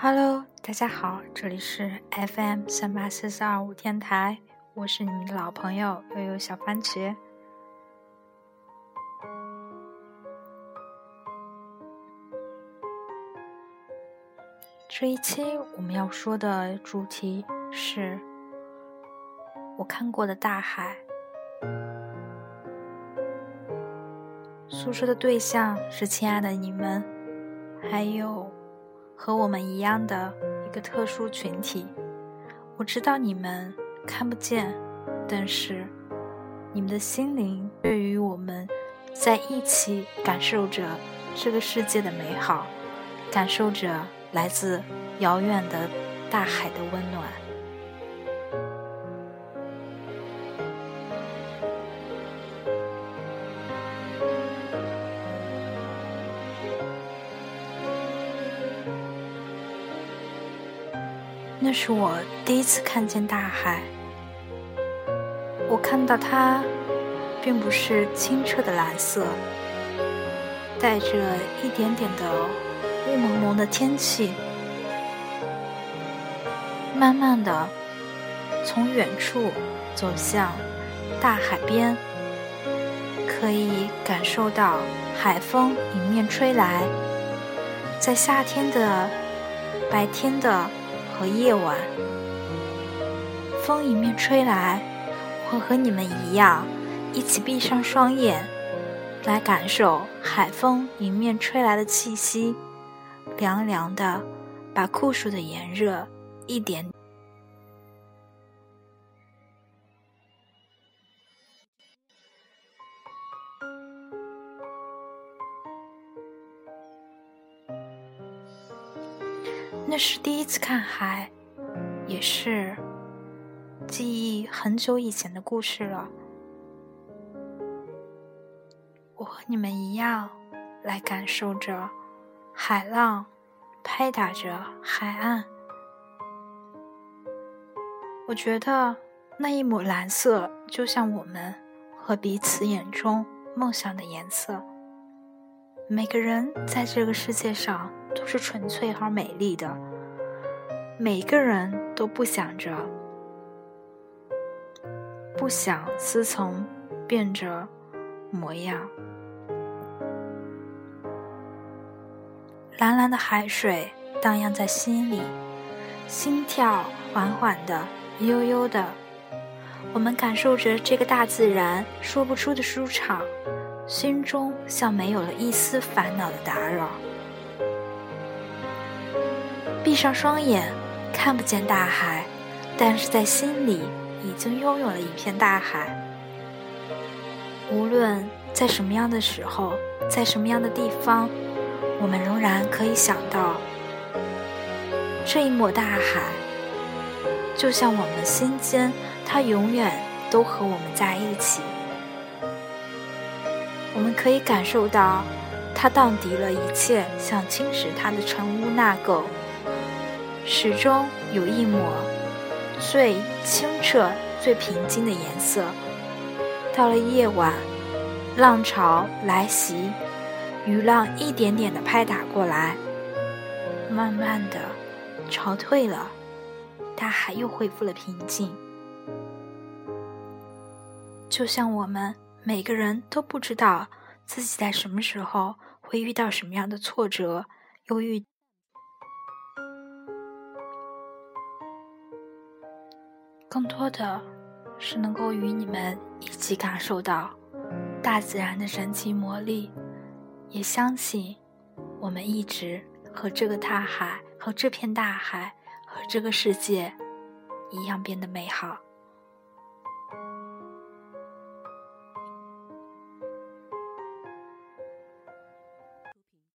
Hello，大家好，这里是 FM 三八四四二五电台，我是你们的老朋友悠悠小番茄。这一期我们要说的主题是我看过的大海。诉说的对象是亲爱的你们，还有和我们一样的一个特殊群体。我知道你们看不见，但是你们的心灵对于我们在一起感受着这个世界的美好，感受着。来自遥远的大海的温暖，那是我第一次看见大海。我看到它，并不是清澈的蓝色，带着一点点的。雾蒙蒙的天气，慢慢的从远处走向大海边，可以感受到海风迎面吹来。在夏天的白天的和夜晚，风迎面吹来，我和你们一样，一起闭上双眼，来感受海风迎面吹来的气息。凉凉的，把酷暑的炎热一点。那是第一次看海，也是记忆很久以前的故事了。我和你们一样，来感受着。海浪拍打着海岸，我觉得那一抹蓝色就像我们和彼此眼中梦想的颜色。每个人在这个世界上都是纯粹而美丽的，每个人都不想着，不想思从变着模样。蓝蓝的海水荡漾在心里，心跳缓缓的、悠悠的。我们感受着这个大自然说不出的舒畅，心中像没有了一丝烦恼的打扰。闭上双眼，看不见大海，但是在心里已经拥有了一片大海。无论在什么样的时候，在什么样的地方。我们仍然可以想到，这一抹大海，就像我们心间，它永远都和我们在一起。我们可以感受到，它荡涤了一切想侵蚀它的尘污纳垢，始终有一抹最清澈、最平静的颜色。到了夜晚，浪潮来袭。雨浪一点点的拍打过来，慢慢的潮退了，大海又恢复了平静。就像我们每个人都不知道自己在什么时候会遇到什么样的挫折，又遇，更多的是能够与你们一起感受到大自然的神奇魔力。也相信，我们一直和这个大海、和这片大海、和这个世界一样变得美好。